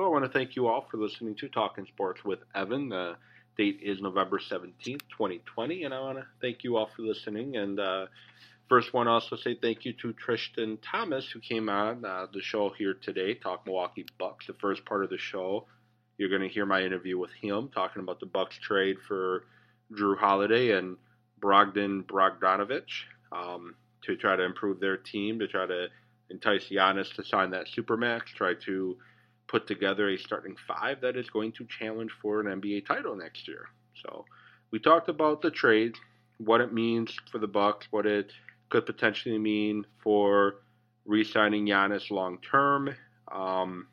So I want to thank you all for listening to Talking Sports with Evan. The date is November 17th, 2020, and I want to thank you all for listening. And uh, first, want to also say thank you to Tristan Thomas, who came on uh, the show here today, Talk Milwaukee Bucks. The first part of the show, you're going to hear my interview with him, talking about the Bucks trade for Jrue Holiday and Brogdon Bogdanovic um, to try to improve their team, to try to entice Giannis to sign that supermax, try to put together a starting five that is going to challenge for an NBA title next year. So we talked about the trade, what it means for the Bucks, what it could potentially mean for re-signing Giannis long term. Um,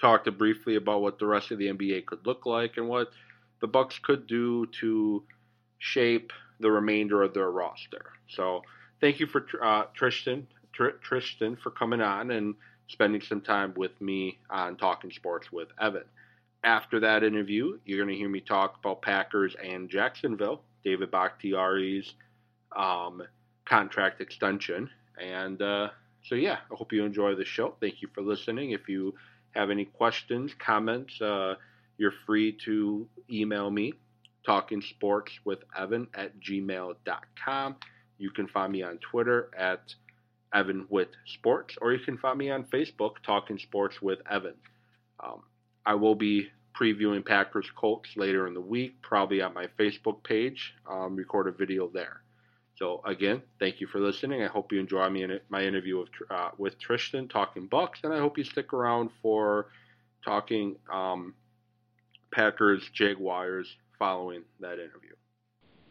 talked briefly about what the rest of the NBA could look like and what the Bucks could do to shape the remainder of their roster. So thank you for uh, Tristan Tr- Tristan for coming on and spending some time with me on Talking Sports with Evan. After that interview, you're going to hear me talk about Packers and Jacksonville, David Bakhtiari's um, contract extension. And uh, so, yeah, I hope you enjoy the show. Thank you for listening. If you have any questions, comments, uh, you're free to email me, talking sports with Evan at gmail.com. You can find me on Twitter at Evan with Sports, or you can find me on Facebook, Talking Sports with Evan. Um, I will be previewing Packers Colts later in the week, probably on my Facebook page. Um, record a video there. So again, thank you for listening. I hope you enjoy me in my interview with uh, with Tristan talking Bucks, and I hope you stick around for talking um, Packers Jaguars following that interview.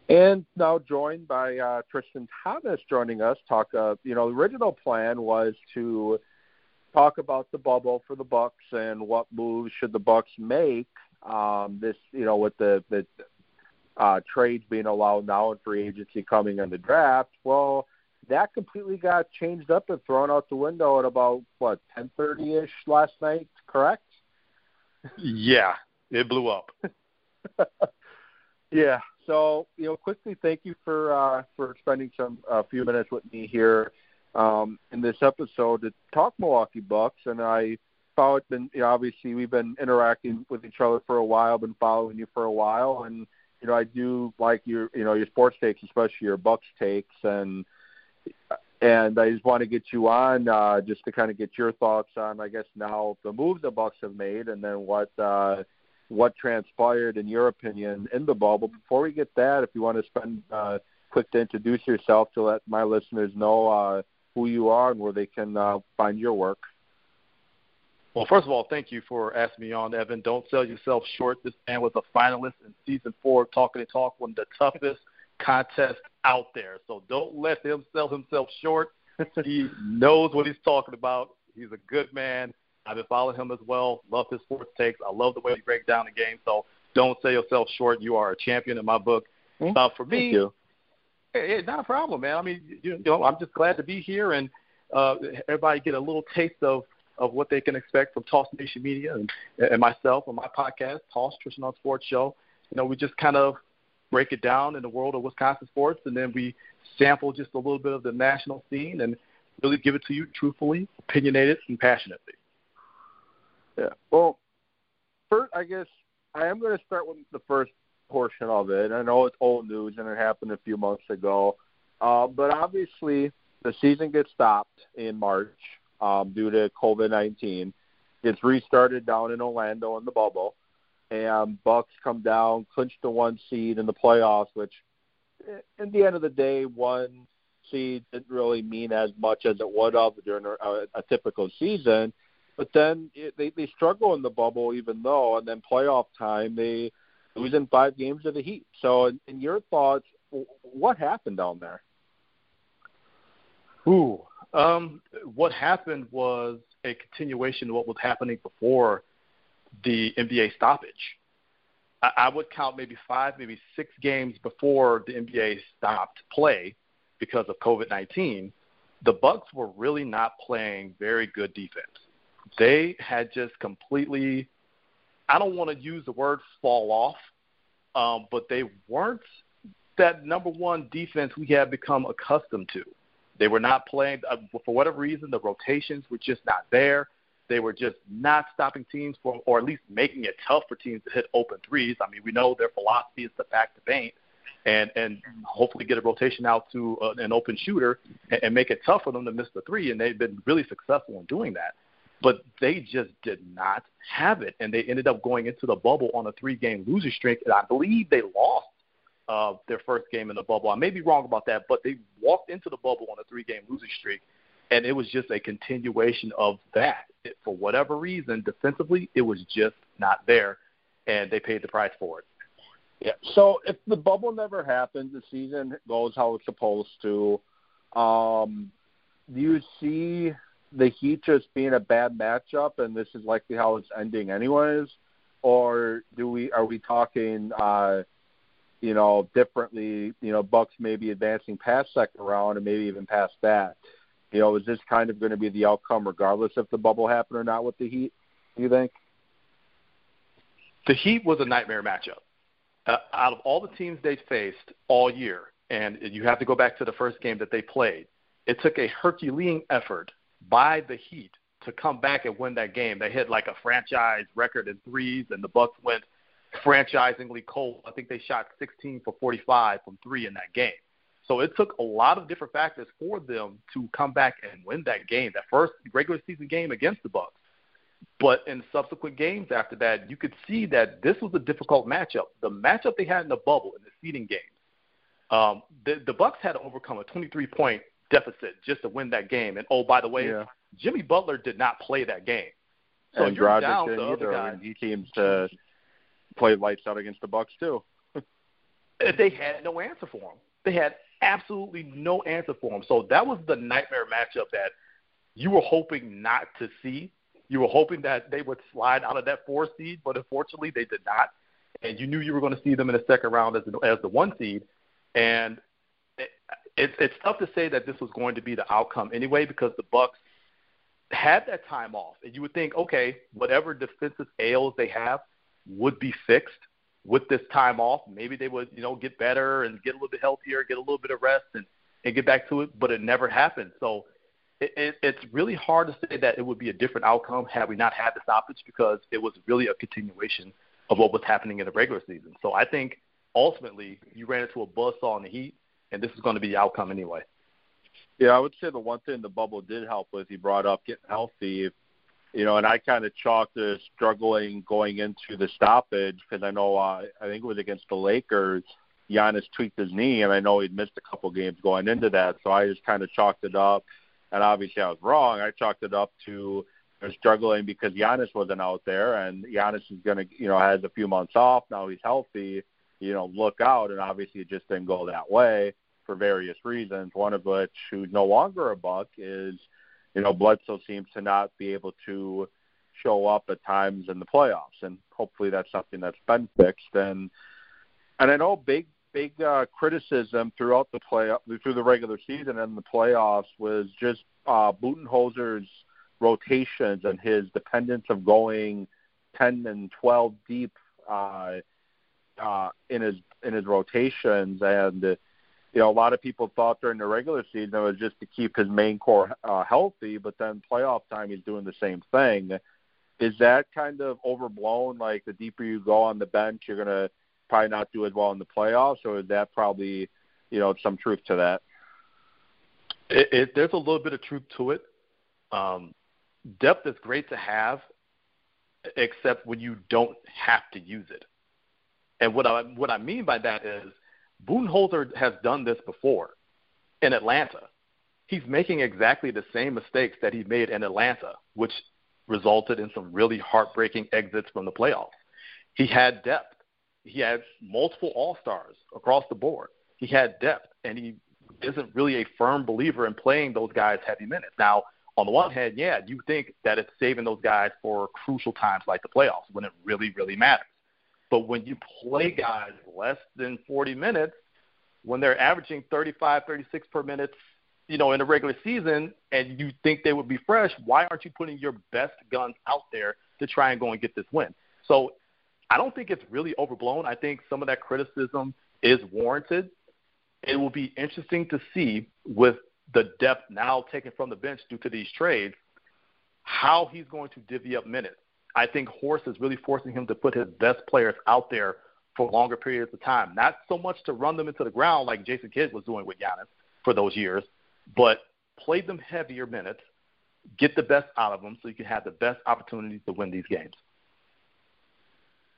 And now joined by uh, Tristan Thomas joining us. Talk. Uh, you know, the original plan was to talk about the bubble for the Bucks and what moves should the Bucks make. Um, this, you know, with the the uh, trades being allowed now and free agency coming in the draft. Well, that completely got changed up and thrown out the window at about what 10:30 ish last night. Correct? Yeah, it blew up. yeah. So, you know, quickly, thank you for uh, for spending some a few minutes with me here um, in this episode to talk Milwaukee Bucks. And I followed, been you know, obviously we've been interacting with each other for a while, been following you for a while, and you know, I do like your you know your sports takes, especially your Bucks takes, and and I just want to get you on uh, just to kind of get your thoughts on, I guess, now the moves the Bucks have made, and then what. Uh, what transpired in your opinion in the bubble. Before we get that, if you want to spend uh, quick to introduce yourself to let my listeners know uh, who you are and where they can uh, find your work. Well, first of all, thank you for asking me on, Evan. Don't sell yourself short. This man was a finalist in season four of Talking and Talk, one of the toughest contests out there. So don't let him sell himself short. he knows what he's talking about. He's a good man. I've been following him as well. Love his sports takes. I love the way he breaks down the game. So don't sell yourself short. You are a champion in my book. Mm-hmm. Uh, for me, you. Hey, not a problem, man. I mean, you know, I'm just glad to be here and uh, everybody get a little taste of of what they can expect from Toss Nation Media and, and myself on my podcast, Toss Tristan on Sports Show. You know, we just kind of break it down in the world of Wisconsin sports, and then we sample just a little bit of the national scene and really give it to you truthfully, opinionated, and passionately. Yeah. Well, first, I guess I am going to start with the first portion of it. I know it's old news and it happened a few months ago, uh, but obviously the season gets stopped in March um, due to COVID nineteen. Gets restarted down in Orlando in the bubble, and Bucks come down, clinch the one seed in the playoffs, which, in the end of the day, one seed didn't really mean as much as it would have during a, a typical season. But then it, they they struggle in the bubble, even though, and then playoff time they lose in five games of the Heat. So, in, in your thoughts, what happened down there? Ooh, um, what happened was a continuation of what was happening before the NBA stoppage. I, would count maybe five, maybe six games before the NBA stopped play because of COVID nineteen. The Bucks were really not playing very good defense they had just completely I don't want to use the word fall off, um, but they weren't that number one defense we had become accustomed to. They were not playing uh, for whatever reason. The rotations were just not there. They were just not stopping teams from, or at least making it tough for teams to hit open threes. I mean, we know their philosophy is to back the paint and and hopefully get a rotation out to uh, an open shooter and, and make it tough for them to miss the three. And they've been really successful in doing that. But they just did not have it, and they ended up going into the bubble on a three-game losing streak. And I believe they lost uh, their first game in the bubble. I may be wrong about that, but they walked into the bubble on a three-game losing streak, and it was just a continuation of that. It, for whatever reason, defensively, it was just not there, and they paid the price for it. Yeah. So if the bubble never happens, the season goes how it's supposed to. Um, do you see the Heat just being a bad matchup, and this is likely how it's ending, anyways? Or do we are we talking, uh, you know, differently? You know, Bucks maybe advancing past second round, and maybe even past that. You know, is this kind of going to be the outcome, regardless if the bubble happened or not with the Heat? Do you think? The Heat was a nightmare matchup uh, out of all the teams they faced all year, and you have to go back to the first game that they played, it took a Herculean effort by the Heat to come back and win that game. They hit like a franchise record in threes, and the Bucks went franchisingly cold. I think they shot 16 for 45 from three in that game. So it took a lot of different factors for them to come back and win that game, that first regular season game against the Bucks. But in subsequent games after that, you could see that this was a difficult matchup. The matchup they had in the bubble in the seeding games, um, the, the Bucks had to overcome a 23 point deficit just to win that game. And oh, by the way, yeah. Jimmy Butler did not play that game. So and you're down to other guys. He seems to play lights out against the Bucks too. they had no answer for him. They had absolutely no answer for him. So that was the nightmare matchup that you were hoping not to see you were hoping that they would slide out of that four seed, but unfortunately they did not. And you knew you were going to see them in the second round as the, as the one seed. And it, it, it's tough to say that this was going to be the outcome anyway because the Bucks had that time off, and you would think, okay, whatever defensive ails they have would be fixed with this time off. Maybe they would, you know, get better and get a little bit healthier, get a little bit of rest, and and get back to it. But it never happened. So it, it, it's really hard to say that it would be a different outcome had we not had the stoppage because it was really a continuation of what was happening in the regular season. So I think ultimately you ran into a buzzsaw in the Heat, and this is going to be the outcome anyway. Yeah, I would say the one thing the bubble did help with, he brought up getting healthy. You know, and I kind of chalked the struggling going into the stoppage because I know uh, I think it was against the Lakers. Giannis tweaked his knee, and I know he'd missed a couple games going into that. So I just kind of chalked it up and obviously I was wrong. I chalked it up to struggling because Giannis wasn't out there, and Giannis is going to, you know, has a few months off now. He's healthy. You know, look out, and obviously it just didn't go that way for various reasons. One of which, who's no longer a buck, is you know Bledsoe seems to not be able to show up at times in the playoffs, and hopefully that's something that's been fixed. And and I know big big uh, criticism throughout the play through the regular season and the playoffs was just uh, Budenholzer's rotations and his dependence of going ten and twelve deep uh, uh, in his in his rotations, and uh, you know a lot of people thought during the regular season it was just to keep his main core uh, healthy, but then playoff time he's doing the same thing. Is that kind of overblown? Like the deeper you go on the bench, you're gonna probably not do as well in the playoffs, or is that probably, you know, some truth to that? It, it, there's a little bit of truth to it. Um, depth is great to have, except when you don't have to use it. And what I what I mean by that is, Budenholzer has done this before in Atlanta. He's making exactly the same mistakes that he made in Atlanta, which resulted in some really heartbreaking exits from the playoffs. He had depth he had multiple All Stars across the board. He had depth, and he isn't really a firm believer in playing those guys heavy minutes. Now, on the one hand, yeah, you think that it's saving those guys for crucial times like the playoffs when it really, really matters. But when you play guys less than 40 minutes, when they're averaging 35, 36 per minute, you know, in the regular season, and you think they would be fresh, why aren't you putting your best guns out there to try and go and get this win? So I don't think it's really overblown. I think some of that criticism is warranted. It will be interesting to see with the depth now taken from the bench due to these trades how he's going to divvy up minutes. I think Horst is really forcing him to put his best players out there for longer periods of time. Not so much to run them into the ground like Jason Kidd was doing with Giannis for those years, but play them heavier minutes, get the best out of them so you can have the best opportunities to win these games.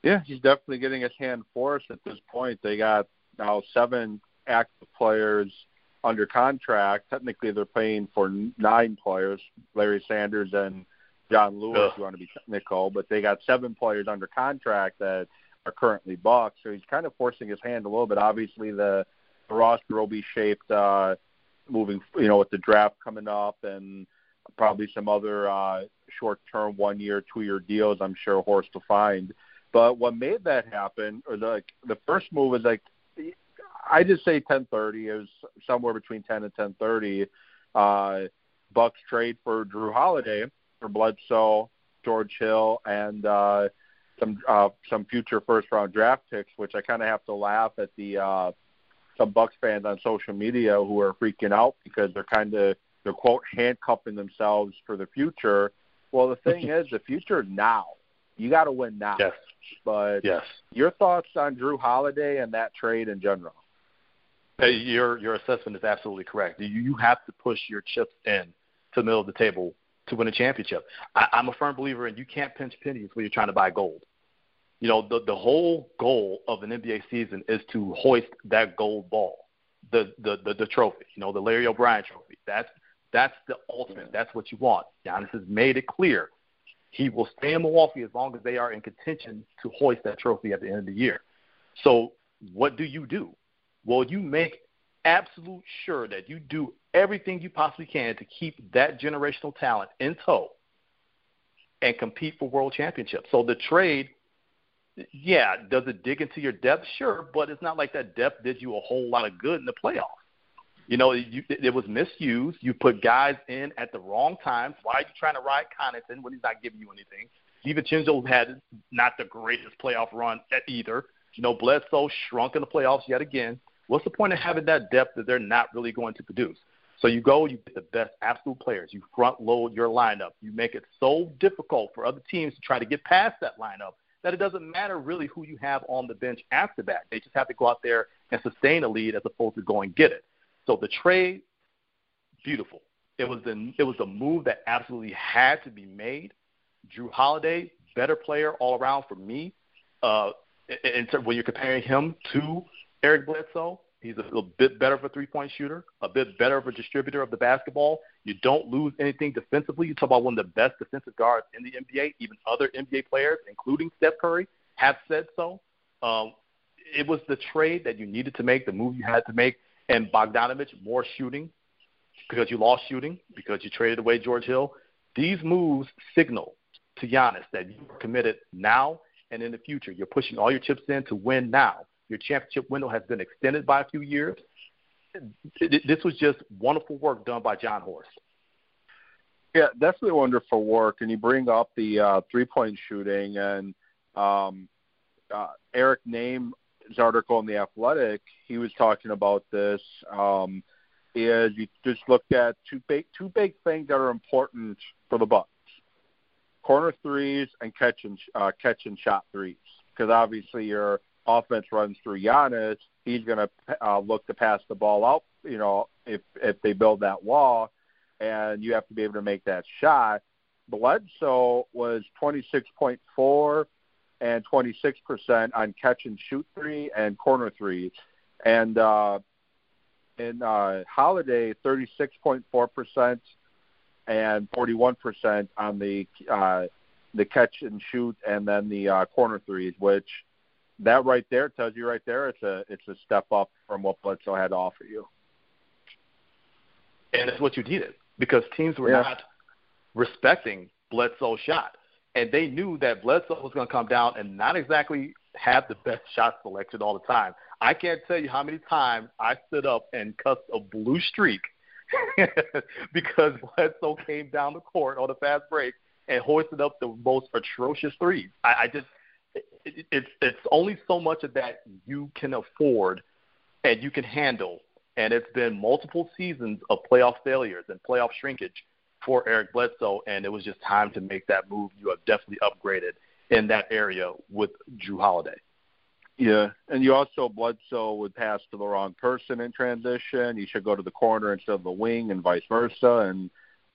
Yeah, he's definitely getting his hand forced at this point. They got now seven active players under contract. Technically, they're paying for nine players, Larry Sanders and Jon Leuer, Ugh. you want to be technical, but they got seven players under contract that are currently Bucks. So he's kind of forcing his hand a little bit. Obviously, the, the roster will be shaped uh, moving, you know, with the draft coming up and probably some other uh, short-term one-year, two-year deals. I'm sure Horst will find. But what made that happen, or the the first move was like, I just say 10:30. It was somewhere between 10 and 10:30. Uh, Bucks trade for Jrue Holiday for Bledsoe, George Hill, and uh, some uh, some future first round draft picks, which I kind of have to laugh at the uh, some Bucks fans on social media who are freaking out because they're kind of they're quote handcuffing themselves for the future. Well, the thing is, the future is now. You got to win now. Yes. But yes. your thoughts on Jrue Holiday and that trade in general? Hey, your your assessment is absolutely correct. You you have to push your chips in to the middle of the table to win a championship. I, I'm a firm believer in you can't pinch pennies when you're trying to buy gold. You know, the the whole goal of an NBA season is to hoist that gold ball, the the the, the trophy. You know, the Larry O'Brien trophy. That's that's the ultimate. That's what you want. Giannis has made it clear he will stay in Milwaukee as long as they are in contention to hoist that trophy at the end of the year. So, what do you do? Well, you make absolute sure that you do everything you possibly can to keep that generational talent in tow and compete for world championships. So the trade, yeah, does it dig into your depth? Sure, but it's not like that depth did you a whole lot of good in the playoffs. You know, you, it was misused. You put guys in at the wrong times. Why are you trying to ride Connaughton when he's not giving you anything? DiVincenzo had not the greatest playoff run either. You know, Bledsoe shrunk in the playoffs yet again. What's the point of having that depth that they're not really going to produce? So you go, you get the best absolute players. You front load your lineup. You make it so difficult for other teams to try to get past that lineup that it doesn't matter really who you have on the bench after that. They just have to go out there and sustain a lead as opposed to go and get it. So the trade, beautiful. It was the it was a move that absolutely had to be made. Jrue Holiday, better player all around for me. Uh, and when you're comparing him to Eric Bledsoe. He's a little bit better of a three point shooter, a bit better of a distributor of the basketball. You don't lose anything defensively. You talk about one of the best defensive guards in the NBA. Even other NBA players, including Steph Curry, have said so. Um, it was the trade that you needed to make, the move you had to make, and Bogdanovic more shooting because you lost shooting because you traded away George Hill. These moves signal to Giannis that you are committed now and in the future. You're pushing all your chips in to win now. Your championship window has been extended by a few years. This was just wonderful work done by Jon Horst. Yeah, definitely wonderful work. And you bring up the uh, three point shooting, and um, uh, Eric Nehm article in the Athletic, he was talking about this. Um, is you just looked at two big two big things that are important for the Bucks: corner threes and catch and uh, catch and shot threes. Because obviously you're offense runs through Giannis, he's going to uh, look to pass the ball out. You know, if if they build that wall, and you have to be able to make that shot. Bledsoe was 26.4 and 26% on catch and shoot three and corner threes, and uh, in uh, Holiday 36.4% and 41% on the uh, the catch and shoot and then the uh, corner threes, which that right there tells you right there it's a it's a step up from what Bledsoe had to offer you. And it's what you needed because teams were yeah. not respecting Bledsoe's shot. And they knew that Bledsoe was going to come down and not exactly have the best shot selection all the time. I can't tell you how many times I stood up and cussed a blue streak because Bledsoe came down the court on a fast break and hoisted up the most atrocious threes. I, I just it, it's it's only so much of that you can afford and you can handle. And it's been multiple seasons of playoff failures and playoff shrinkage for Eric Bledsoe, and it was just time to make that move. You have definitely upgraded in that area with Jrue Holiday. Yeah, and you also Bledsoe would pass to the wrong person in transition. You should go to the corner instead of the wing, and vice versa. And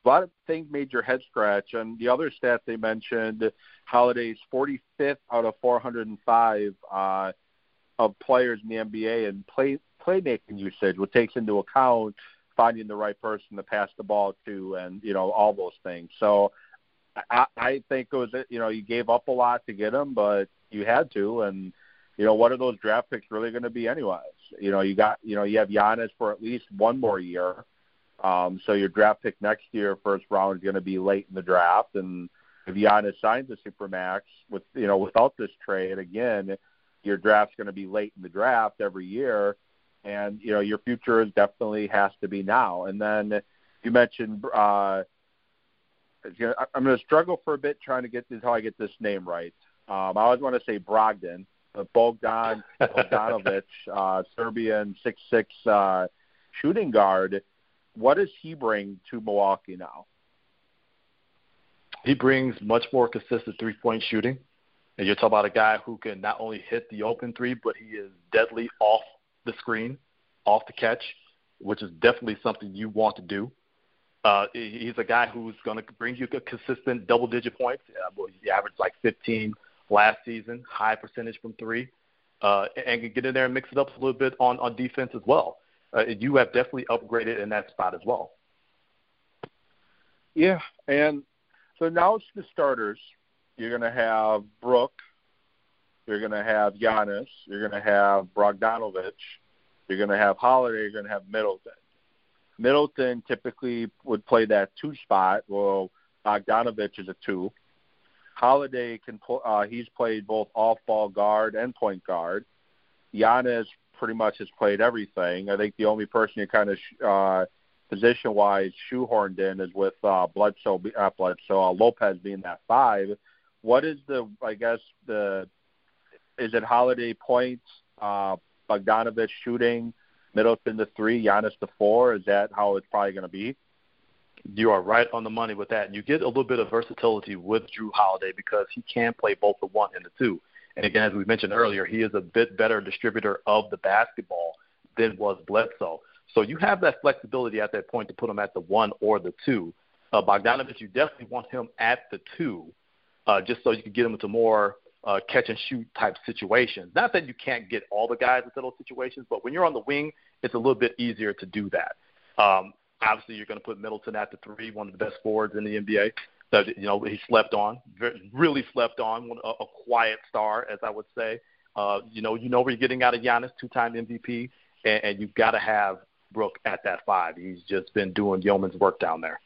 a lot of things made your head scratch. And the other stat they mentioned, Holiday's 45th out of 405 uh, of players in the NBA in play playmaking usage, which takes into account finding the right person to pass the ball to, and you know all those things. So I, I think it was you know you gave up a lot to get him, but you had to, and you know, what are those draft picks really going to be anyways? You know, you got, you know, you have Giannis for at least one more year. Um, so your draft pick next year, first round, is going to be late in the draft. And if Giannis signs a supermax with, you know, without this trade, again, your draft's going to be late in the draft every year. And, you know, your future is definitely has to be now. And then you mentioned, uh, I'm going to struggle for a bit trying to get this, how I get this name right. Um, I always want to say Brogdon, but Bogdan Bogdanovic, uh, Serbian six six uh, shooting guard. What does he bring to Milwaukee now? He brings much more consistent three point shooting. And you're talking about a guy who can not only hit the open three, but he is deadly off the screen, off the catch, which is definitely something you want to do. Uh, he's a guy who's going to bring you consistent double digit points. Yeah, well, he averaged like 15 last season, high percentage from three, uh, and can get in there and mix it up a little bit on, on defense as well. Uh, you have definitely upgraded in that spot as well. Yeah, and so now it's the starters. You're going to have Brook. You're going to have Giannis. You're going to have Brogdanovic. You're going to have Holiday. You're going to have Middleton. Middleton typically would play that two spot. Well, Bogdanovic is a two. Holiday can uh, he's played both off ball guard and point guard. Giannis pretty much has played everything. I think the only person you kind of uh, position wise shoehorned in is with uh, Bledsoe, uh, Bledsoe uh, Lopez being that five. What is the I guess the is it Holiday points, uh, Bogdanovic shooting, Middleton the three, Giannis the four? Is that how it's probably going to be? you are right on the money with that. And you get a little bit of versatility with Jrue Holiday because he can play both the one and the two. And again, as we mentioned earlier, he is a bit better distributor of the basketball than was Bledsoe. So you have that flexibility at that point to put him at the one or the two. Uh, Bogdanovic, you definitely want him at the two, uh, just so you can get him into more uh, catch and shoot type situations. Not that you can't get all the guys into those situations, but when you're on the wing, it's a little bit easier to do that. Um, Obviously, you're going to put Middleton at the three, one of the best forwards in the NBA. That you know he slept on, really slept on, a, a quiet star, as I would say. Uh, you know, you know where you're getting out of Giannis, two-time MVP, and, and you've got to have Brook at that five. He's just been doing yeoman's work down there.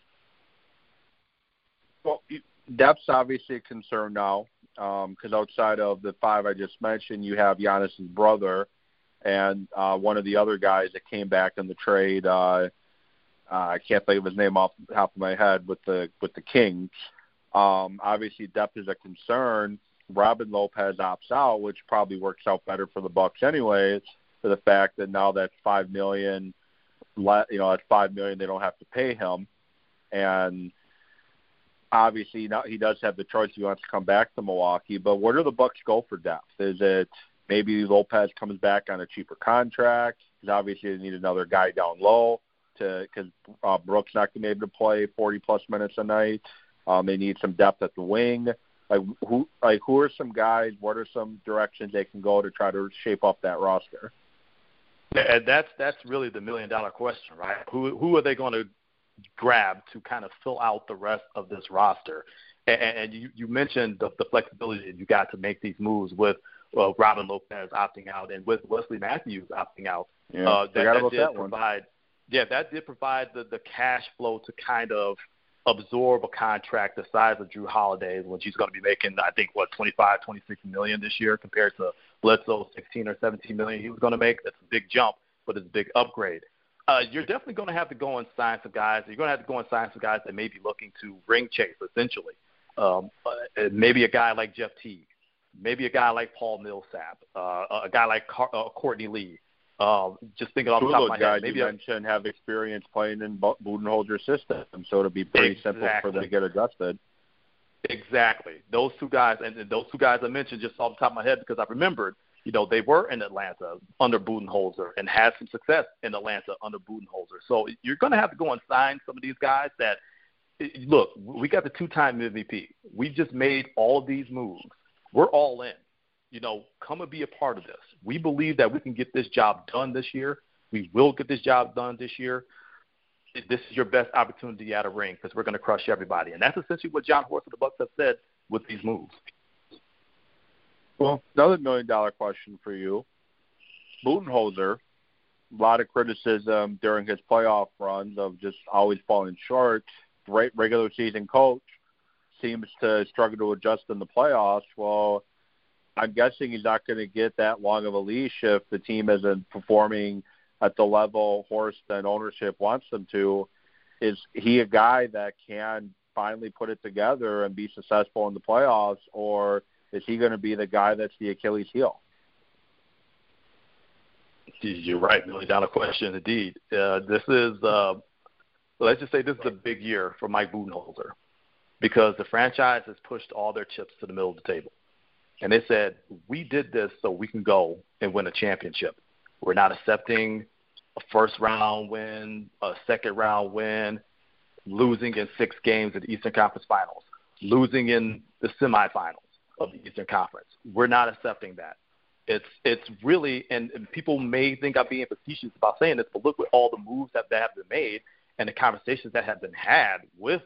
Well, depth's obviously a concern now because um, outside of the five I just mentioned, you have Giannis's brother and uh, one of the other guys that came back in the trade. Uh, uh, I can't think of his name off the top of my head with the with the Kings. Um, obviously, depth is a concern. Robin Lopez opts out, which probably works out better for the Bucks anyways. For the fact that now that's five million, you know, at five million they don't have to pay him, and obviously now he does have the choice he wants to come back to Milwaukee. But where do the Bucks go for depth? Is it maybe Lopez comes back on a cheaper contract? Because obviously they need another guy down low to because uh, Brook's not going to be able to play 40 plus minutes a night. Um, they need some depth at the wing. Like who, like who are some guys? What are some directions they can go to try to shape up that roster? And that's that's really the million dollar question, right? Who who are they going to grab to kind of fill out the rest of this roster? And, and you you mentioned the, the flexibility that you got to make these moves with well, Robin Lopez opting out and with Wesley Matthews opting out. Yeah, uh, that, that did that provide yeah, that did provide the, the cash flow to kind of absorb a contract the size of Jrue Holiday when she's going to be making, I think, what, 25, 26 million this year compared to Bledsoe 16 or 17 million he was going to make. That's a big jump, but it's a big upgrade. Uh, you're definitely going to have to go and sign some guys. You're going to have to go and sign some guys that may be looking to ring chase, essentially. Um, uh, maybe a guy like Jeff Teague, maybe a guy like Paul Millsap, uh, a guy like Car- uh, Courtney Lee Um, just thinking off the top of my guys head, maybe you mentioned have experience playing in Budenholzer's system, so it'll be pretty exactly. simple for them to get adjusted. Exactly. Those two guys, and those two guys I mentioned just off the top of my head because I remembered, you know, they were in Atlanta under Budenholzer and had some success in Atlanta under Budenholzer. So you're going to have to go and sign some of these guys that, look, we got the two-time MVP. We just made all of these moves. We're all in. You know, come and be a part of this. We believe that we can get this job done this year. We will get this job done this year this is your best opportunity at a ring because we're going to crush everybody. And that's essentially what Jon Horst of the Bucks have said with these moves. Well, another million dollar question for you. Budenholzer, a lot of criticism during his playoff runs of just always falling short. Great regular season coach seems to struggle to adjust in the playoffs. Well, I'm guessing he's not going to get that long of a leash if the team isn't performing – at the level Horst and ownership wants them to. Is he a guy that can finally put it together and be successful in the playoffs, or is he going to be the guy that's the Achilles heel? You're right, million dollar question indeed. Uh, this is, uh, let's just say, this is a big year for Mike Budenholzer because the franchise has pushed all their chips to the middle of the table, and they said we did this so we can go and win a championship. We're not accepting a first round win, a second round win, losing in six games in the Eastern Conference Finals, losing in the semifinals of the Eastern Conference. We're not accepting that. It's it's really and, and people may think I'm being facetious about saying this, but look at all the moves that, that have been made and the conversations that have been had with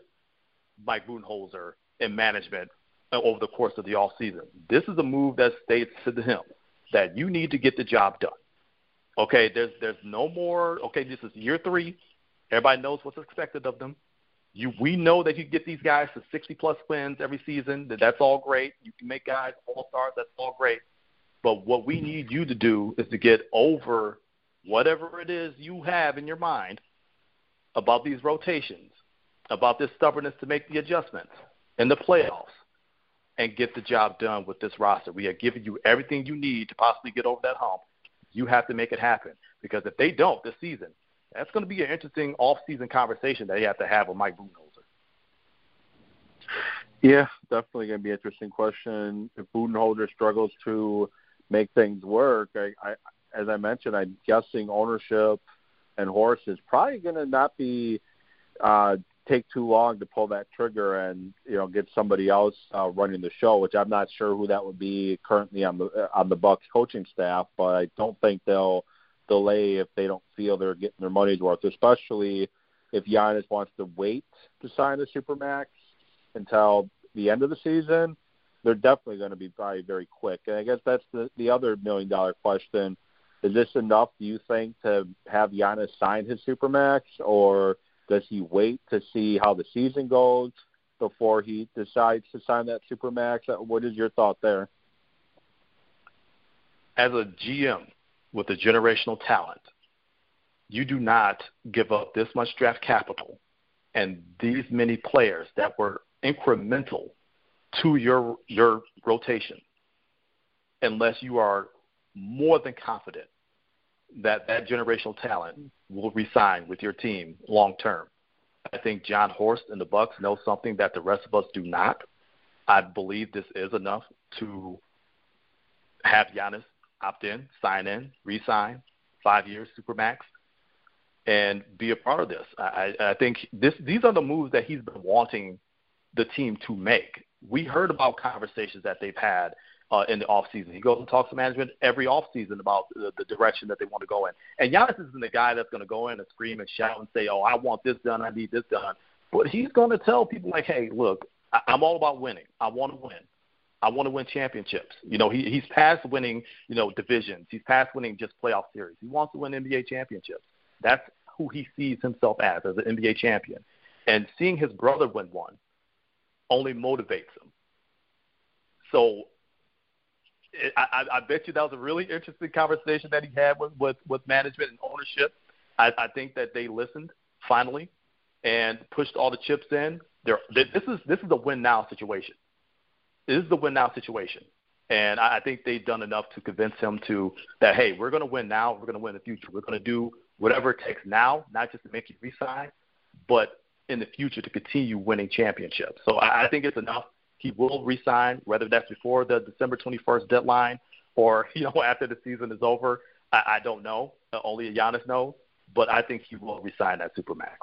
Mike Budenholzer and management Uh, over the course of the off season. This is a move that states to him that you need to get the job done. Okay, there's there's no more. Okay, this is year three. Everybody knows what's expected of them. You, we know that you get these guys to 60 plus wins every season. That that's all great. You can make guys all stars. That's all great. But what we need you to do is to get over whatever it is you have in your mind about these rotations, about this stubbornness to make the adjustments in the playoffs, and get the job done with this roster. We are giving you everything you need to possibly get over that hump you have to make it happen because if they don't this season, that's going to be an interesting off-season conversation that you have to have with Mike Budenholzer. Yeah, definitely going to be an interesting question. If Budenholzer struggles to make things work, I, I, as I mentioned, I'm guessing ownership and Horst is probably going to not be uh, take too long to pull that trigger and you know get somebody else uh, running the show, which I'm not sure who that would be currently on the uh, on the Bucks coaching staff, but I don't think they'll delay if they don't feel they're getting their money's worth, especially if Giannis wants to wait to sign the supermax until the end of the season. They're definitely going to be probably very quick, and I guess that's the the other million dollar question: Is this enough? Do you think to have Giannis sign his supermax, or does he wait to see how the season goes before he decides to sign that supermax? Uh, what is your thought there? As a GM with a generational talent, you do not give up this much draft capital and these many players that were incremental to your your rotation unless you are more than confident that that generational talent will resign with your team long term. I think Jon Horst and the Bucks know something that the rest of us do not. I believe this is enough to have Giannis opt in, sign in, resign, five years supermax, and be a part of this. I, I think this these are the moves that he's been wanting the team to make. We heard about conversations that they've had uh, in the off season. He goes and talks to management every off season about the, the direction that they want to go in. And Giannis isn't the guy that's going to go in and scream and shout and say, "Oh, I want this done. I need this done." But he's going to tell people like, "Hey, look, I, I'm all about winning. I want to win. I want to win championships." You know, he, he's past winning, you know, divisions. He's past winning just playoff series. He wants to win NBA championships. That's who he sees himself as, as an NBA champion. And seeing his brother win one only motivates him. So I, I bet you that was a really interesting conversation that he had with with, with management and ownership. I, I think that they listened finally and pushed all the chips in. There, this is this is a win now situation. This is the win now situation, And I think they've done enough to convince him to that hey, we're going to win now, we're going to win in the future. We're going to do whatever it takes now, not just to make you resign, but in the future to continue winning championships. So I, I think it's enough. He will resign, whether that's before the December 21st deadline or you know after the season is over. I, I don't know. Only Giannis knows, but I think he will resign that supermax.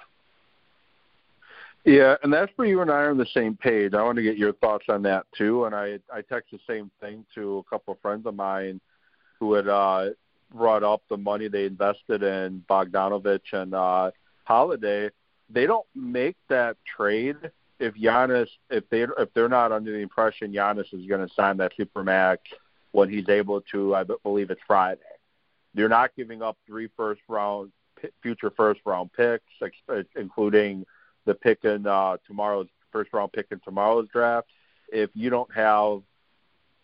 Yeah, and that's where you and I are on the same page. I want to get your thoughts on that too. And I I text the same thing to a couple of friends of mine who had uh, brought up the money they invested in Bogdanovic and uh, Holiday. They don't make that trade if Giannis if they if they're not under the impression Giannis is going to sign that supermax when he's able to. I believe it's Friday. They're not giving up three first round future first round picks, including the pick in uh, tomorrow's first round pick in tomorrow's draft. If you don't have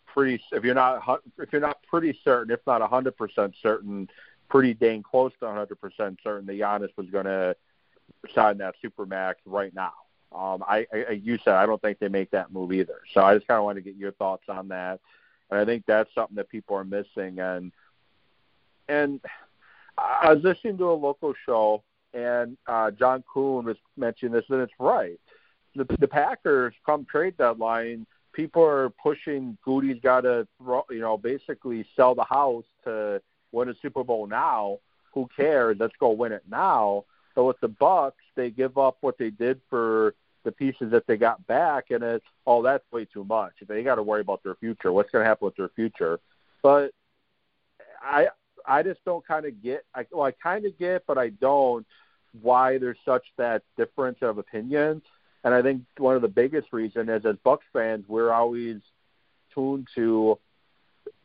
pretty, if you're not if you're not pretty certain, if not 100% certain, pretty dang close to 100% certain that Giannis was going to sign that supermax right now. Um, I, I, you said I don't think they make that move either. So I just kind of want to get your thoughts on that, and I think that's something that people are missing. And and I was listening to a local show and uh, John Kuhn was mentioning this, and it's right. The, the Packers come trade deadline, people are pushing Gutey's got to, you know, basically sell the house to win a Super Bowl now. Who cares? Let's go win it now. So with the Bucks, they give up what they did for the pieces that they got back, and it's oh, that's way too much. They got to worry about their future. What's going to happen with their future? But I I just don't kind of get. I, well, I kind of get, but I don't why there's such that difference of opinions. And I think one of the biggest reasons is as Bucks fans, we're always tuned to,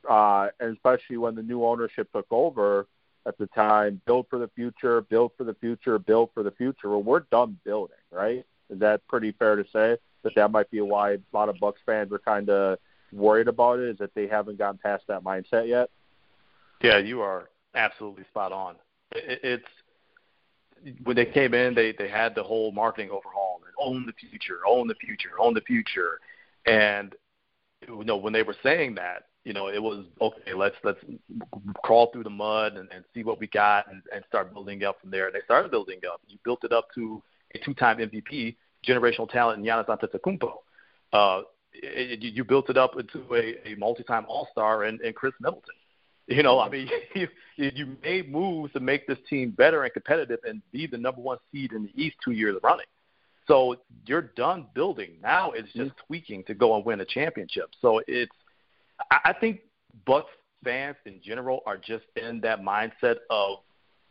uh, and especially when the new ownership took over at the time, build for the future, build for the future, build for the future. Well, we're done building, right? Is that pretty fair to say? That that might be why a lot of Bucks fans are kind of worried about it, is that they haven't gotten past that mindset yet. Yeah, you are absolutely spot on. It's when they came in, they they had the whole marketing overhaul and own the future, own the future, own the future, and you know when they were saying that, you know it was okay. Let's let's crawl through the mud and, and see what we got and, and start building up from there. And they started building up. You built it up to a two-time MVP, generational talent in Giannis Antetokounmpo. Uh, it, you built it up into a, a multi-time All-Star and, and Khris Middleton. You know, I mean, you you made moves to make this team better and competitive and be the number one seed in the East two years running. So you're done building. Now it's just mm-hmm. tweaking to go and win a championship. So it's, I think Bucks fans in general are just in that mindset of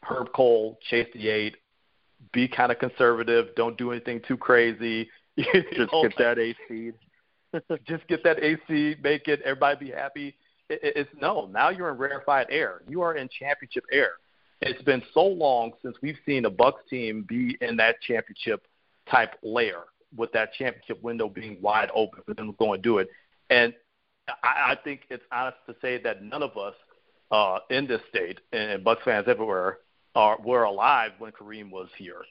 Herb Kohl, chase the eight, be kind of conservative, don't do anything too crazy. just know, get that A seed. just get that A seed, make it, everybody be happy it's no. Now you're in rarefied air. You are in championship air. It's been so long since we've seen a Bucks team be in that championship type layer with that championship window being wide open for them to go and do it. And I, I think it's honest to say that none of us uh, in this state and Bucks fans everywhere are were alive when Kareem was here.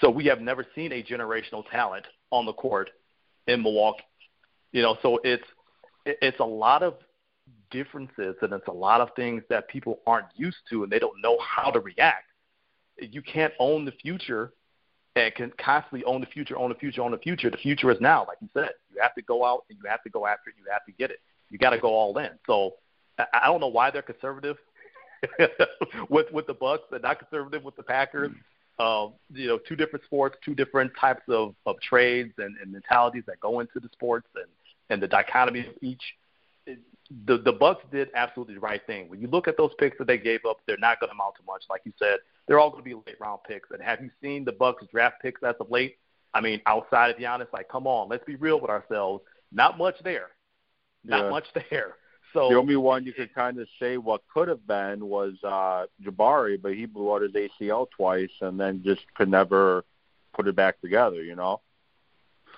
So we have never seen a generational talent on the court in Milwaukee. You know, so it's it's a lot of differences and it's a lot of things that people aren't used to and they don't know how to react. You can't own the future and can constantly own the future, own the future, own the future. The future is now, like you said. You have to go out and you have to go after it. You have to get it. You got to go all in. So I don't know why they're conservative with with the Bucks and not conservative with the Packers. Um, you know, two different sports, two different types of, of trades and, and mentalities that go into the sports and, and the dichotomy of each the the Bucks did absolutely the right thing. When you look at those picks that they gave up, they're not going to amount to much, like you said. They're all going to be late round picks. And have you seen the Bucks draft picks as of late? I mean, outside of Giannis, like, come on, let's be real with ourselves. Not much there. Not yeah. much there. So the only one you could kind of say what could have been was uh Jabari, but he blew out his ACL twice and then just could never put it back together. You know.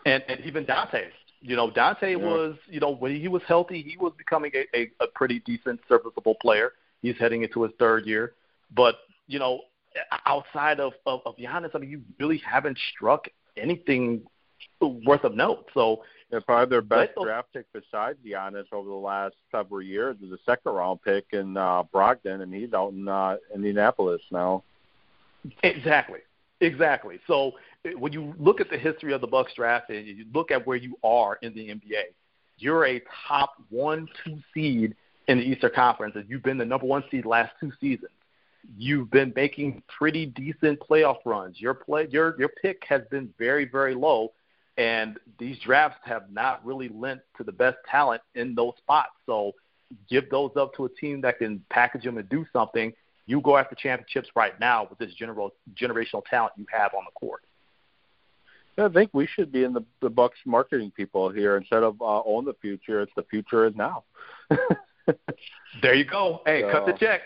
And and even Donte, you know, Donte yeah. was, you know, when he was healthy, he was becoming a, a, a pretty decent, serviceable player. He's heading into his third year. But, you know, outside of, of, of Giannis, I mean, you really haven't struck anything worth of note. So Yeah, probably their best draft pick besides Giannis over the last several years is a second round pick in uh, Brogdon, and he's out in uh, Indianapolis now. Exactly, exactly. So eh, when you look at the history of the Bucks draft and you look at where you are in the NBA, you're a top one, two seed in the Eastern Conference, and you've been the number one seed last two seasons. You've been making pretty decent playoff runs. Your play, your your pick has been very, very low, and these drafts have not really lent to the best talent in those spots. So give those up to a team that can package them and do something. You go after championships right now with this general generational talent you have on the court. I think we should be in the the Bucks marketing people here instead of uh, own the future. It's the future is now. there you go. Hey, so, cut the check.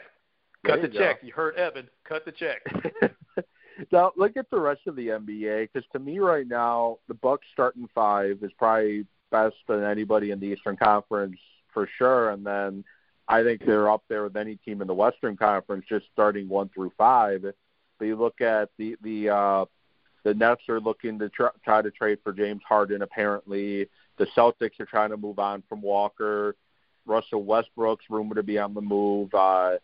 Cut the you check. Go. You heard Evan. Cut the check. now look at the rest of the NBA because to me right now the Bucks starting five is probably best than anybody in the Eastern Conference for sure, and then I think they're up there with any team in the Western Conference just starting one through five. But you look at the the uh, the Nets are looking to try, try to trade for James Harden. Apparently, the Celtics are trying to move on from Walker. Russell Westbrook's rumored to be on the move. Uh,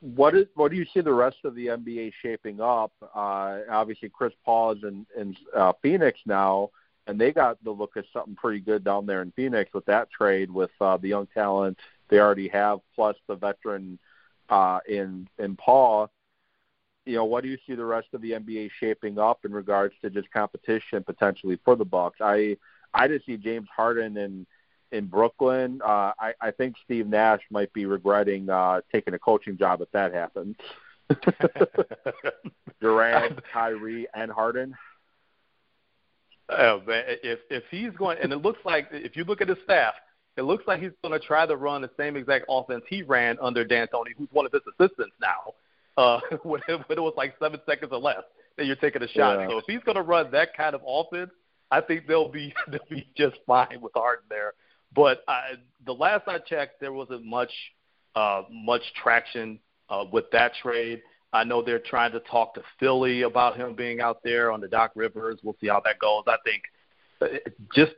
what is what do you see the rest of the NBA shaping up? Uh, obviously, Chris Paul is in, in uh, Phoenix now, and they got the look of something pretty good down there in Phoenix with that trade with uh, the young talent they already have, plus the veteran uh, in in Paul you know, what do you see the rest of the NBA shaping up in regards to just competition potentially for the Bucks? I I just see James Harden in in Brooklyn. Uh, I I think Steve Nash might be regretting uh, taking a coaching job if that happens. Durant, Kyrie, and Harden. Oh man, if if he's going, and it looks like if you look at his staff, it looks like he's going to try to run the same exact offense he ran under D'Antoni, who's one of his assistants now uh, when, it, when it was like seven seconds or less that you're taking a shot. Yeah. So if he's going to run that kind of offense, I think they'll be they'll be just fine with Harden there. But I, the last I checked, there wasn't much uh, much traction uh, with that trade. I know they're trying to talk to Philly about him being out there on the Doc Rivers. We'll see how that goes. I think uh, just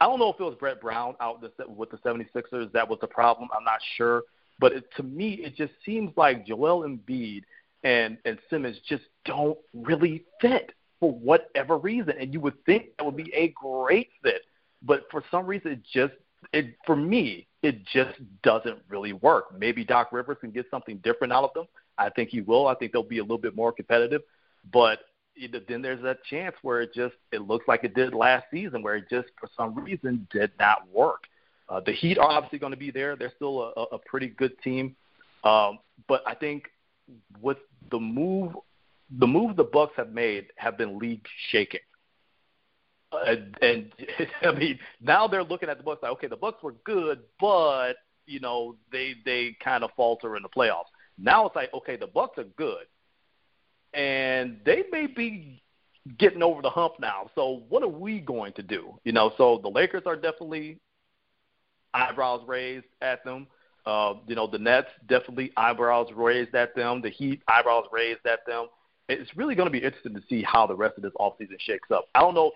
I don't know if it was Brett Brown out with the 76ers that was the problem. I'm not sure. But it, to me, it just seems like Joel Embiid and and Simmons just don't really fit for whatever reason. And you would think that would be a great fit, but for some reason, it just it for me it just doesn't really work. Maybe Doc Rivers can get something different out of them. I think he will. I think they'll be a little bit more competitive, but then there's that chance where it just it looks like it did last season, where it just for some reason did not work. Uh, the Heat are obviously going to be there. They're still a, a pretty good team, um, but I think with the move, the move the Bucks have made have been league shaking. Uh, and I mean, now they're looking at the Bucks like, okay, the Bucks were good, but you know they they kind of falter in the playoffs. Now it's like, okay, the Bucks are good, and they may be getting over the hump now. So what are we going to do? You know, so the Lakers are definitely eyebrows raised at them. Uh, you know, the Nets definitely eyebrows raised at them. The Heat eyebrows raised at them. It's really going to be interesting to see how the rest of this offseason shakes up. I don't know.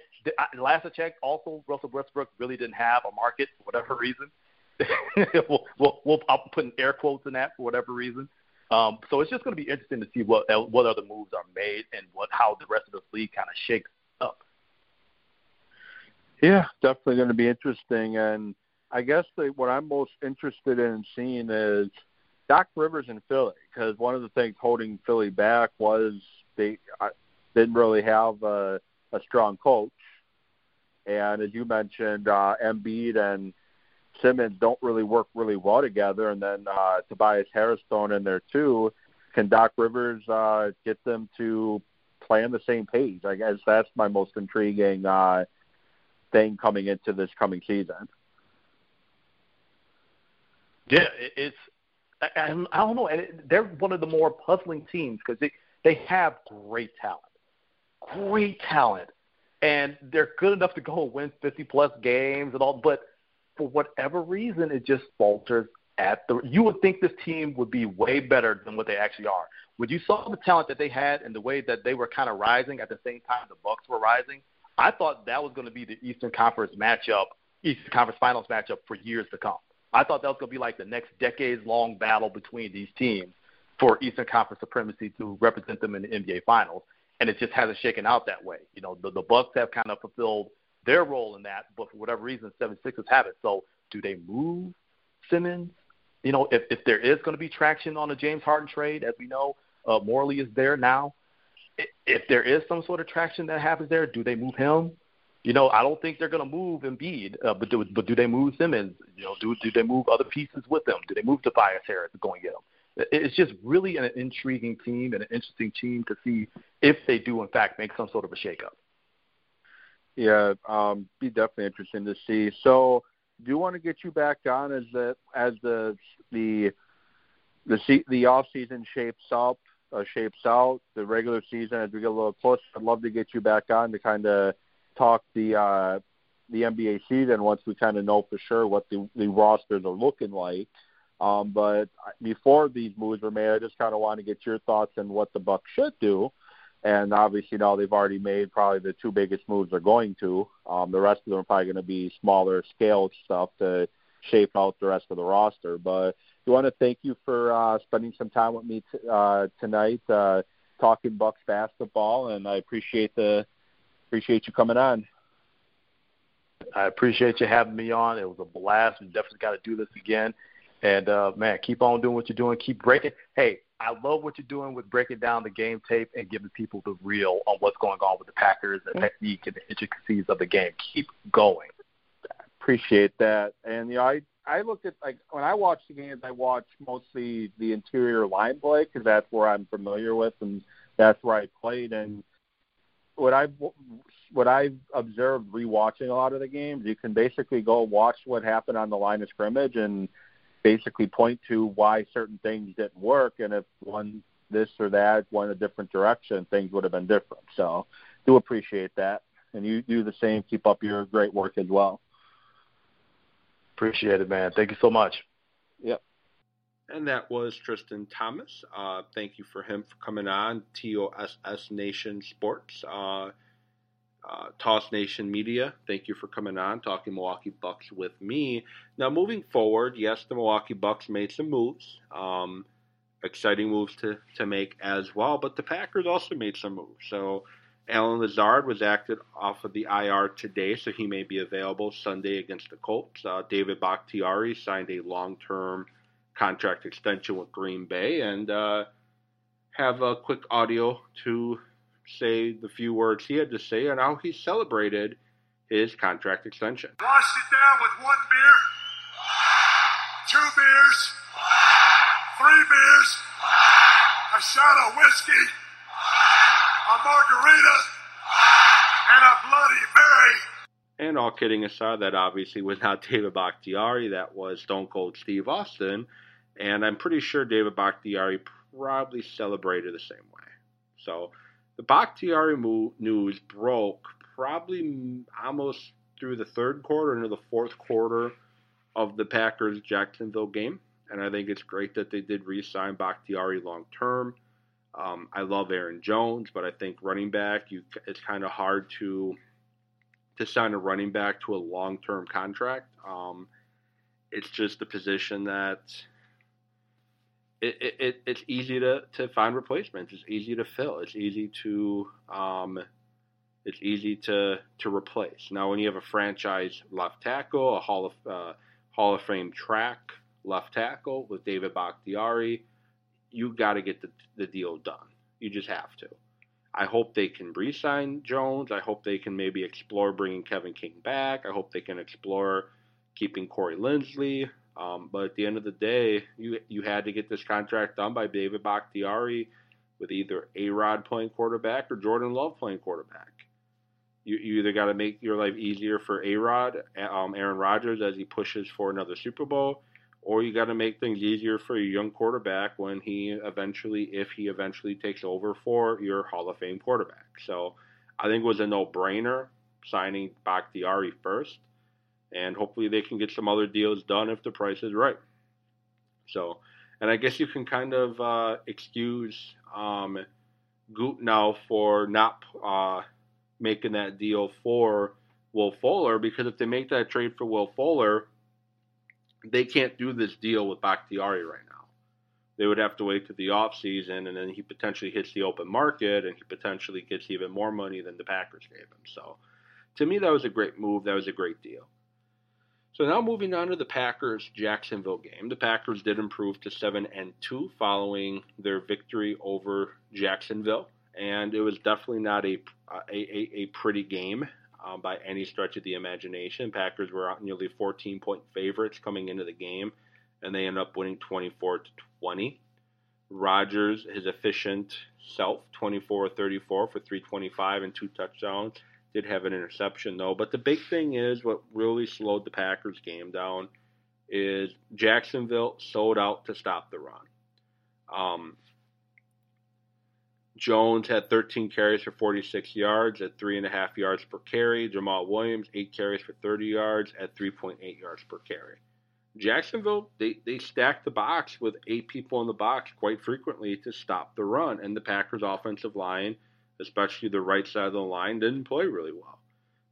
Last I checked, also Russell Westbrook really didn't have a market for whatever reason. we'll, we'll, we'll, I'll put in air quotes in that for whatever reason. Um, so it's just going to be interesting to see what what other moves are made and what how the rest of this league kind of shakes up. Yeah, definitely going to be interesting. And I guess the, what I'm most interested in seeing is Doc Rivers in Philly because one of the things holding Philly back was they uh, didn't really have a, a strong coach, and as you mentioned, uh, Embiid and Simmons don't really work really well together, and then uh, Tobias Harris thrown in there too. Can Doc Rivers uh, get them to play on the same page? I guess that's my most intriguing uh, thing coming into this coming season. Yeah, it's I, I don't know, they're one of the more puzzling teams because they they have great talent, great talent, and they're good enough to go and win 50 plus games and all. But for whatever reason, it just falters at the. You would think this team would be way better than what they actually are. When you saw the talent that they had and the way that they were kind of rising at the same time the Bucks were rising, I thought that was going to be the Eastern Conference matchup, Eastern Conference Finals matchup for years to come. I thought that was going to be like the next decades long battle between these teams for Eastern Conference supremacy to represent them in the NBA Finals, and it just hasn't shaken out that way. You know, the, the Bucks have kind of fulfilled their role in that, but for whatever reason, 76ers haven't. So, do they move Simmons? You know, if if there is going to be traction on the James Harden trade, as we know, uh, Morey is there now. If there is some sort of traction that happens there, do they move him? You know, I don't think they're going to move Embiid, uh, but do but do they move Simmons? You know, do do they move other pieces with them? Do they move Tobias Harris to go and get him? It's just really an intriguing team and an interesting team to see if they do in fact make some sort of a shakeup. Yeah, um, be definitely interesting to see. So, do want to get you back on as the as the the the the off season shapes up uh, shapes out the regular season as we get a little closer. I'd love to get you back on to kind of talk the uh, the NBA season once we kind of know for sure what the, the rosters are looking like. Um, but before these moves were made, I just kind of want to get your thoughts on what the Bucks should do. And obviously now they've already made probably the two biggest moves they're going to. Um, the rest of them are probably going to be smaller scale stuff to shape out the rest of the roster. But I want to thank you for uh, spending some time with me t- uh, tonight, uh, talking Bucks basketball, and I appreciate the appreciate you coming on. I appreciate you having me on. It was a blast. We definitely got to do this again. And uh, man, keep on doing what you're doing. Keep breaking. Hey, I love what you're doing with breaking down the game tape and giving people the real on what's going on with the Packers, the mm-hmm. technique, and the intricacies of the game. Keep going. Appreciate that. And you know, I I look at like when I watch the games, I watch mostly the interior line play because that's where I'm familiar with and that's where I played. And what I've what I've observed rewatching a lot of the games, you can basically go watch what happened on the line of scrimmage and basically point to why certain things didn't work, and if one this or that went a different direction, things would have been different. So, do appreciate that, and you do the same. Keep up your great work as well. Appreciate it, man. Thank you so much. Yep and that was Tristan Thomas. Uh, thank you for him for coming on TOSS Nation Sports, uh, uh, Toss Nation Media. Thank you for coming on, talking Milwaukee Bucks with me. Now, moving forward, yes, the Milwaukee Bucks made some moves, um, exciting moves to to make as well. But the Packers also made some moves. So. Allen Lazard was acted off of the IR today, so he may be available Sunday against the Colts. Uh, David Bakhtiari signed a long-term contract extension with Green Bay and uh, have a quick audio to say the few words he had to say and how he celebrated his contract extension. Washed it down with one beer, two beers, three beers, a shot of whiskey, a margarita, and a Bloody Mary. And all kidding aside, that obviously was not David Bakhtiari. That was Stone Cold Steve Austin. And I'm pretty sure David Bakhtiari probably celebrated the same way. So the Bakhtiari news broke probably almost through the third quarter into the fourth quarter of the Packers Jacksonville game. And I think it's great that they did re sign Bakhtiari long term. Um, I love Aaron Jones, but I think running back, you, it's kind of hard to to sign a running back to a long term contract. Um, it's just a position that it, it, it's easy to, to find replacements. It's easy to fill. It's easy to um, it's easy to to replace. Now, when you have a franchise left tackle, a Hall of uh, Hall of Fame track left tackle with David Bakhtiari, you got to get the the deal done. You just have to. I hope they can re-sign Jones. I hope they can maybe explore bringing Kevin King back. I hope they can explore keeping Corey Linsley. Um, but at the end of the day, you you had to get this contract done by David Bakhtiari with either A Rod playing quarterback or Jordan Love playing quarterback. You, you either got to make your life easier for A Rod, um, Aaron Rodgers, as he pushes for another Super Bowl, or you got to make things easier for your young quarterback when he eventually, if he eventually takes over for your Hall of Fame quarterback. So I think it was a no brainer signing Bakhtiari first, and hopefully they can get some other deals done if the price is right. So, and I guess you can kind of uh, excuse um, Gute now for not uh, making that deal for Will Fuller because if they make that trade for Will Fuller, they can't do this deal with Bakhtiari right now. They would have to wait to the off season, and then he potentially hits the open market, and he potentially gets even more money than the Packers gave him. So, to me, that was a great move. That was a great deal. So now moving on to the Packers Jacksonville game. The Packers did improve to 7 and 2 following their victory over Jacksonville, and it was definitely not a a, a, a pretty game um, by any stretch of the imagination. Packers were nearly 14 point favorites coming into the game, and they ended up winning 24 to 20. Rodgers, his efficient self, 24 34 for 325 and two touchdowns. Did have an interception though, but the big thing is what really slowed the Packers game down is Jacksonville sold out to stop the run. Um, Jones had 13 carries for 46 yards at three and a half yards per carry. Jamaal Williams eight carries for 30 yards at 3.8 yards per carry. Jacksonville they they stacked the box with eight people in the box quite frequently to stop the run, and the Packers' offensive line especially the right side of the line, didn't play really well.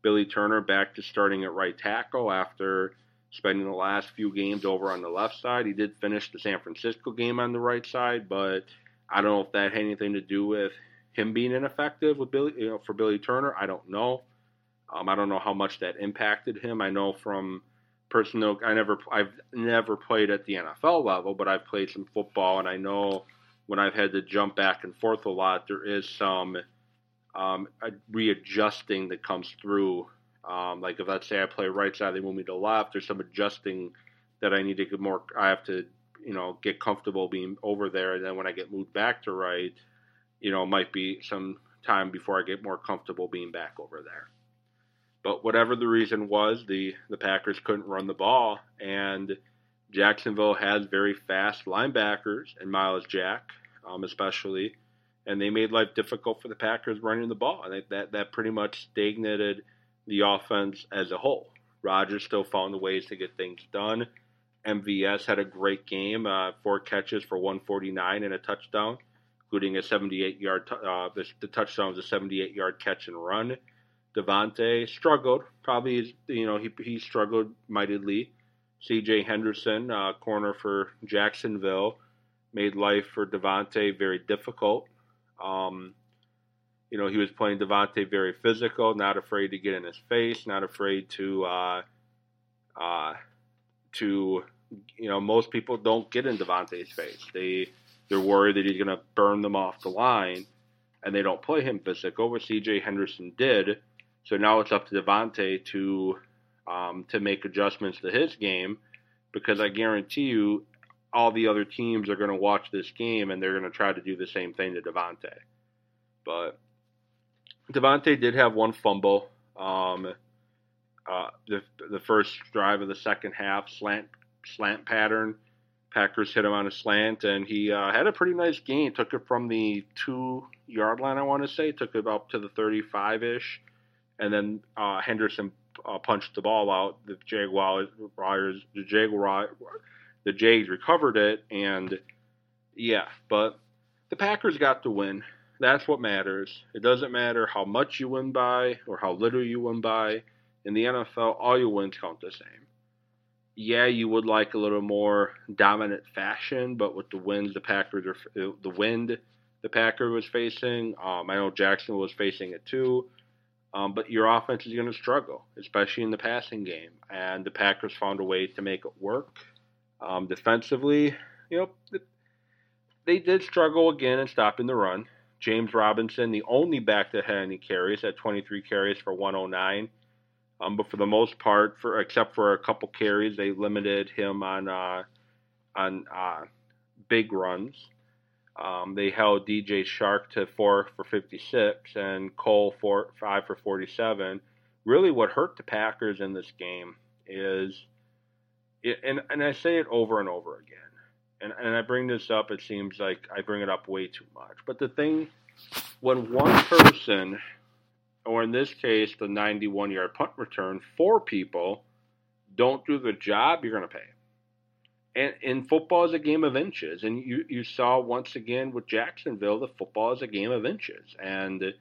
Billy Turner back to starting at right tackle after spending the last few games over on the left side. He did finish the San Francisco game on the right side, but I don't know if that had anything to do with him being ineffective with Billy, you know, for Billy Turner. I don't know. Um, I don't know how much that impacted him. I know from personal, I never, I've never played at the NFL level, but I've played some football, and I know when I've had to jump back and forth a lot, there is some um, readjusting that comes through. Um, like if let's say I play right side, they move me to left. There's some adjusting that I need to get more. I have to, you know, get comfortable being over there, and then when I get moved back to right, you know, it might be some time before I get more comfortable being back over there. But whatever the reason was, the the Packers couldn't run the ball, and Jacksonville has very fast linebackers and Myles Jack, um, especially and they made life difficult for the Packers running the ball. And that that pretty much stagnated the offense as a whole. Rodgers still found the ways to get things done. MVS had a great game, uh, four catches for 149 and a touchdown, including a 78 yard. T- uh, the, the, touchdown was a 78 yard catch and run. Davante struggled, probably you know he he struggled mightily. C.J. Henderson, uh, corner for Jacksonville, made life for Davante very difficult. Um, you know, he was playing Davante very physical, not afraid to get in his face, not afraid to, uh, uh, to, you know, most people don't get in Davante's face. They they're worried that he's going to burn them off the line, and they don't play him physical. What C.J. Henderson did, so now it's up to Davante to um, to make adjustments to his game, because I guarantee you, all the other teams are going to watch this game and they're going to try to do the same thing to Davante. But Davante did have one fumble. Um, uh, the the first drive of the second half slant slant pattern. Packers hit him on a slant, and he uh, had a pretty nice gain. Took it from the two yard line, I want to say, took it up to the 35 ish, and then uh, Henderson uh, punched the ball out. The Jaguars, the Jaguar, the Jays recovered it, and yeah, but the Packers got the win. That's what matters. It doesn't matter how much you win by or how little you win by. In the NFL, all your wins count the same. Yeah, you would like a little more dominant fashion, but with the winds the Packers are the wind the Packer was facing, um, I know Jackson was facing it too. Um, but your offense is going to struggle, especially in the passing game. And the Packers found a way to make it work. Um, defensively, you know, they did struggle again in stopping the run. James Robinson, the only back that had any carries, had 23 carries for 109. Um, but for the most part, for except for a couple carries, they limited him on uh, on uh, big runs. Um, they held DJ Chark to four for 56 and Cole for five for 47. Really, what hurt the Packers in this game is and and I say it over and over again, and and I bring this up. It seems like I bring it up way too much. But the thing, when one person, or in this case, the 91 yard punt return, four people don't do the job, you're going to pay. And in football is a game of inches, and you you saw once again with Jacksonville, the football is a game of inches, and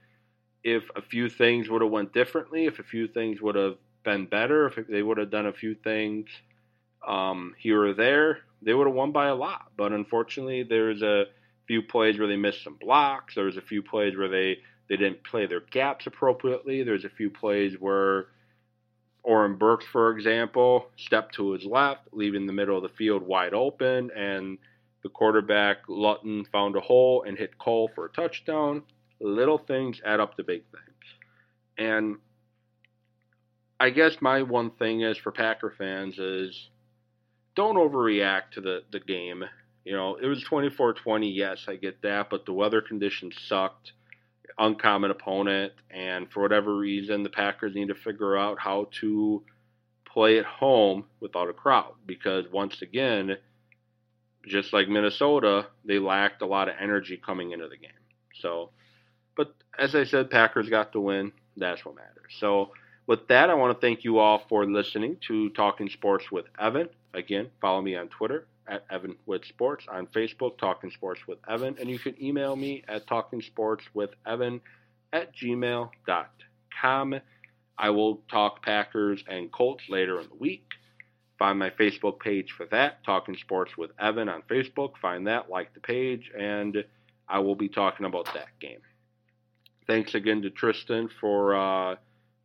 if a few things would have went differently, if a few things would have been better, if they would have done a few things um, here or there, they would have won by a lot. But unfortunately, there's a few plays where they missed some blocks. There's a few plays where they they didn't play their gaps appropriately. There's a few plays where Oren Burks, for example, stepped to his left, leaving the middle of the field wide open, and the quarterback Luton found a hole and hit Cole for a touchdown. Little things add up to big things. And I guess my one thing is for Packer fans is don't overreact to the, the game. You know, it was 24 20, yes, I get that, but the weather conditions sucked. Uncommon opponent, and for whatever reason, the Packers need to figure out how to play at home without a crowd because once again, just like Minnesota, they lacked a lot of energy coming into the game. So, but as I said, Packers got the win. That's what matters. So, with that, I want to thank you all for listening to Talking Sports with Evan. Again, follow me on Twitter at Evan with Sports, on Facebook, Talking Sports with Evan, and you can email me at Talking Sports with Evan at gmail.com. I will talk Packers and Colts later in the week. Find my Facebook page for that, Talking Sports with Evan on Facebook. Find that, like the page, and I will be talking about that game. Thanks again to Tristan for. Uh,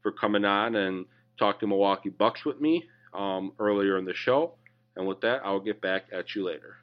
for coming on and talking to Milwaukee Bucks with me um, earlier in the show. And with that, I'll get back at you later.